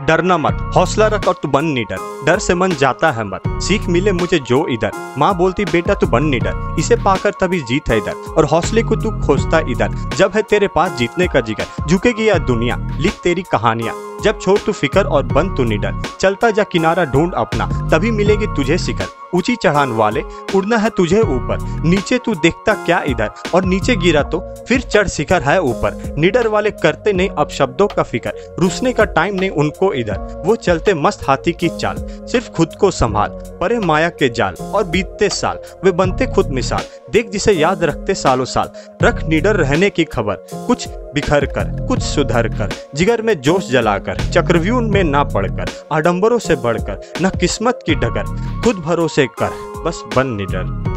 डरना मत, हौसला रख और तू बन निडर डर। से मन जाता है मत, सीख मिले मुझे जो इधर। माँ बोलती, बेटा, तू बन निडर इसे पाकर तभी जीत है इधर, और हौसले को तू खोजता इधर। जब है तेरे पास जीतने का जिगर, झुकेगी यह दुनिया, लिख तेरी कहानियाँ। जब छोड़ तू फिकर और बन तू निडर। चलता जा किनारा, ढूंढ अपना। तभी मिलेगी तुझे शिखर। ऊँची चढ़ान वाले, उड़ना है तुझे ऊपर। नीचे तू देखता क्या इधर, और नीचे गिरा तो फिर चढ़ शिखर है ऊपर। निडर वाले करते नहीं अब शब्दों का फिकर। रुसने का टाइम नहीं उनको इधर। वो चलते मस्त हाथी की चाल। सिर्फ़ खुद को संभाल, परे माया के जाल, और बीतते साल। वे बनते खुद मिसाल। देख जिसे याद रखते सालों साल। रख निडर रहने की खबर। कुछ बिखर कर कुछ सुधर कर जिगर में जोश जलाकर, चक्रव्यूह में ना पड़कर, आडंबरों से बढ़कर, न किस्मत की डगर, खुद भरोसे कर, बस बन निडर।